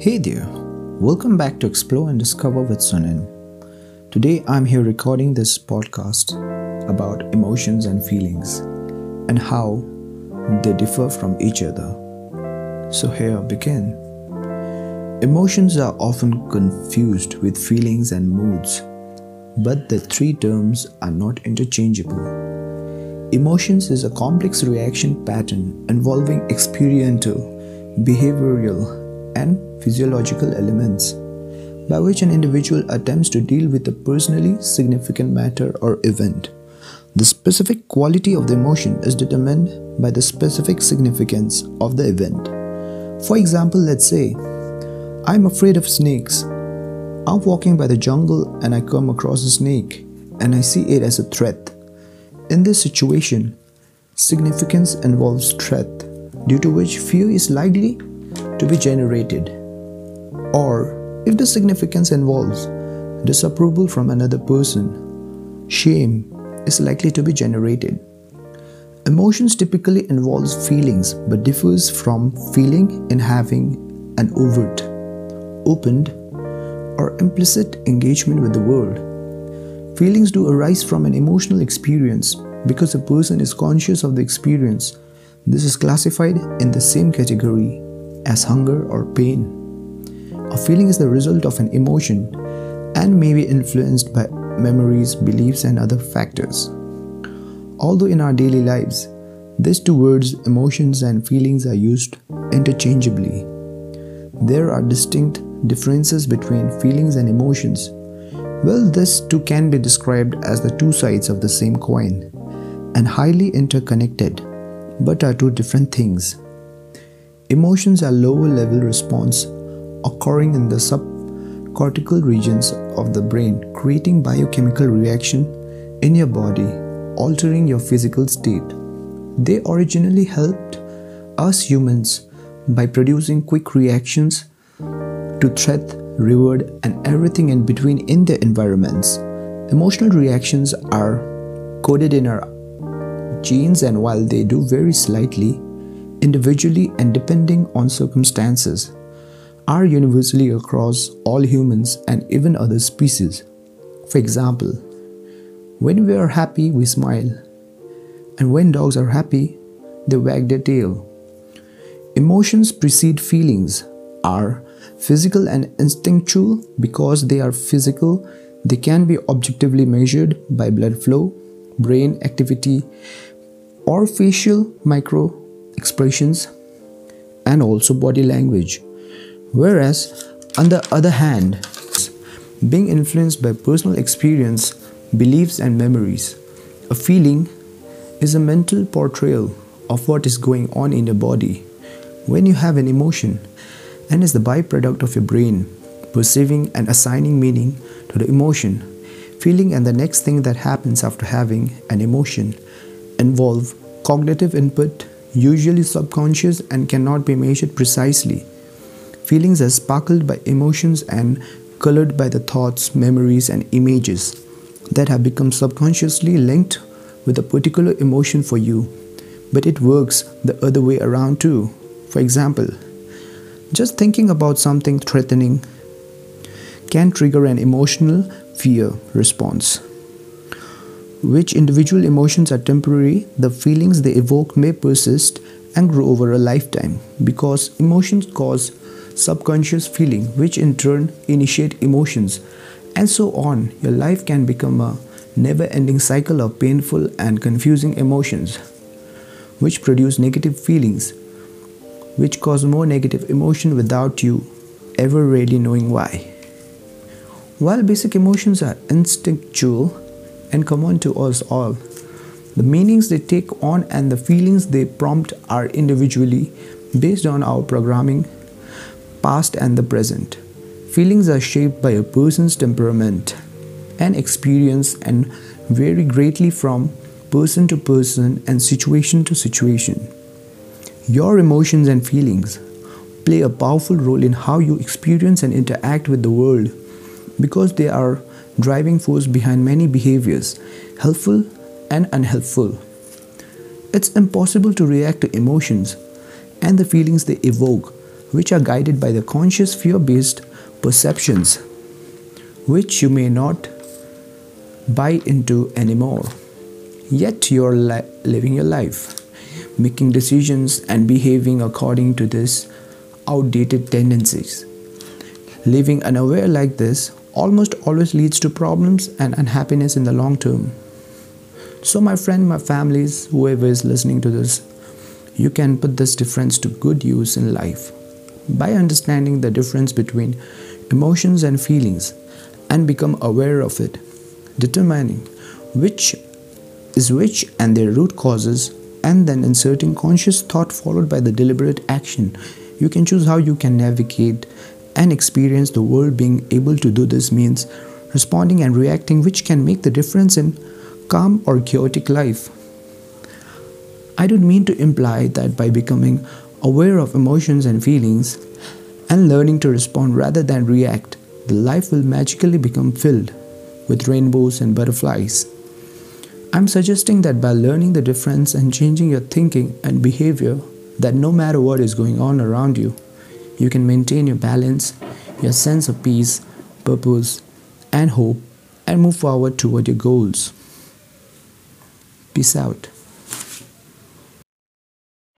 Hey there, welcome back to Explore and Discover with Sunin. Today I'm here recording this podcast about emotions and feelings and how they differ from each other. So here I begin. Emotions are often confused with feelings and moods, but the three terms are not interchangeable. Emotions is a complex reaction pattern involving experiential, behavioral, and physiological elements by which an individual attempts to deal with a personally significant matter or event. The specific quality of the emotion is determined by the specific significance of the event. For example, let's say, I'm afraid of snakes. I'm walking by the jungle and I come across a snake and I see it as a threat. In this situation, significance involves threat, due to which fear is likely to be generated, or if the significance involves disapproval from another person, shame is likely to be generated. Emotions typically involves feelings but differs from feeling in having an overt, opened, or implicit engagement with the world. Feelings do arise from an emotional experience because a person is conscious of the experience. This is classified in the same category as hunger or pain. A feeling is the result of an emotion and may be influenced by memories, beliefs, and other factors. Although in our daily lives, these two words, emotions and feelings, are used interchangeably, there are distinct differences between feelings and emotions. Well, this too can be described as the two sides of the same coin and highly interconnected, but are two different things. Emotions are lower level response occurring in the subcortical regions of the brain, creating biochemical reaction in your body, altering your physical state. They originally helped us humans by producing quick reactions to threat, reward, and everything in between in their environments. Emotional reactions are coded in our genes, and while they do vary slightly, individually and depending on circumstances, are universally across all humans and even other species. For example, when we are happy, we smile, and when dogs are happy, they wag their tail. Emotions precede feelings, are physical and instinctual because they are physical, they can be objectively measured by blood flow, brain activity, or facial micro expressions and also body language. Whereas, on the other hand, being influenced by personal experience, beliefs, and memories, a feeling is a mental portrayal of what is going on in your body when you have an emotion and is the byproduct of your brain perceiving and assigning meaning to the emotion feeling and the next thing that happens after having an emotion involve cognitive input usually subconscious and cannot be measured precisely. Feelings are sparkled by emotions and colored by the thoughts, memories, and images that have become subconsciously linked with a particular emotion for you. But it works the other way around too. For example, just thinking about something threatening can trigger an emotional fear response which individual emotions are temporary, the feelings they evoke may persist and grow over a lifetime because emotions cause subconscious feeling, which in turn initiate emotions, and so on. Your life can become a never ending cycle of painful and confusing emotions, which produce negative feelings, which cause more negative emotion without you ever really knowing why. While basic emotions are instinctual, and common to us all. The meanings they take on and the feelings they prompt are individually based on our programming, past and the present. Feelings are shaped by a person's temperament and experience and vary greatly from person to person and situation to situation. Your emotions and feelings play a powerful role in how you experience and interact with the world because they are driving force behind many behaviors, helpful and unhelpful. It's impossible to react to emotions and the feelings they evoke which are guided by the conscious fear based perceptions, which you may not buy into anymore. Yet you're li- living your life, making decisions and behaving according to these outdated tendencies. Living unaware like this almost always leads to problems and unhappiness in the long term. So, my friend, my families, whoever is listening to this, you can put this difference to good use in life by understanding the difference between emotions and feelings and become aware of it, determining which is which and their root causes, and then inserting conscious thought followed by the deliberate action. You can choose how you can navigate and experience the world. Being able to do this means responding and reacting, which can make the difference in calm or chaotic life. I don't mean to imply that by becoming aware of emotions and feelings and learning to respond rather than react, the life will magically become filled with rainbows and butterflies. I'm suggesting that by learning the difference and changing your thinking and behavior, that no matter what is going on around you, you can maintain your balance, your sense of peace, purpose, and hope, and move forward toward your goals. Peace out.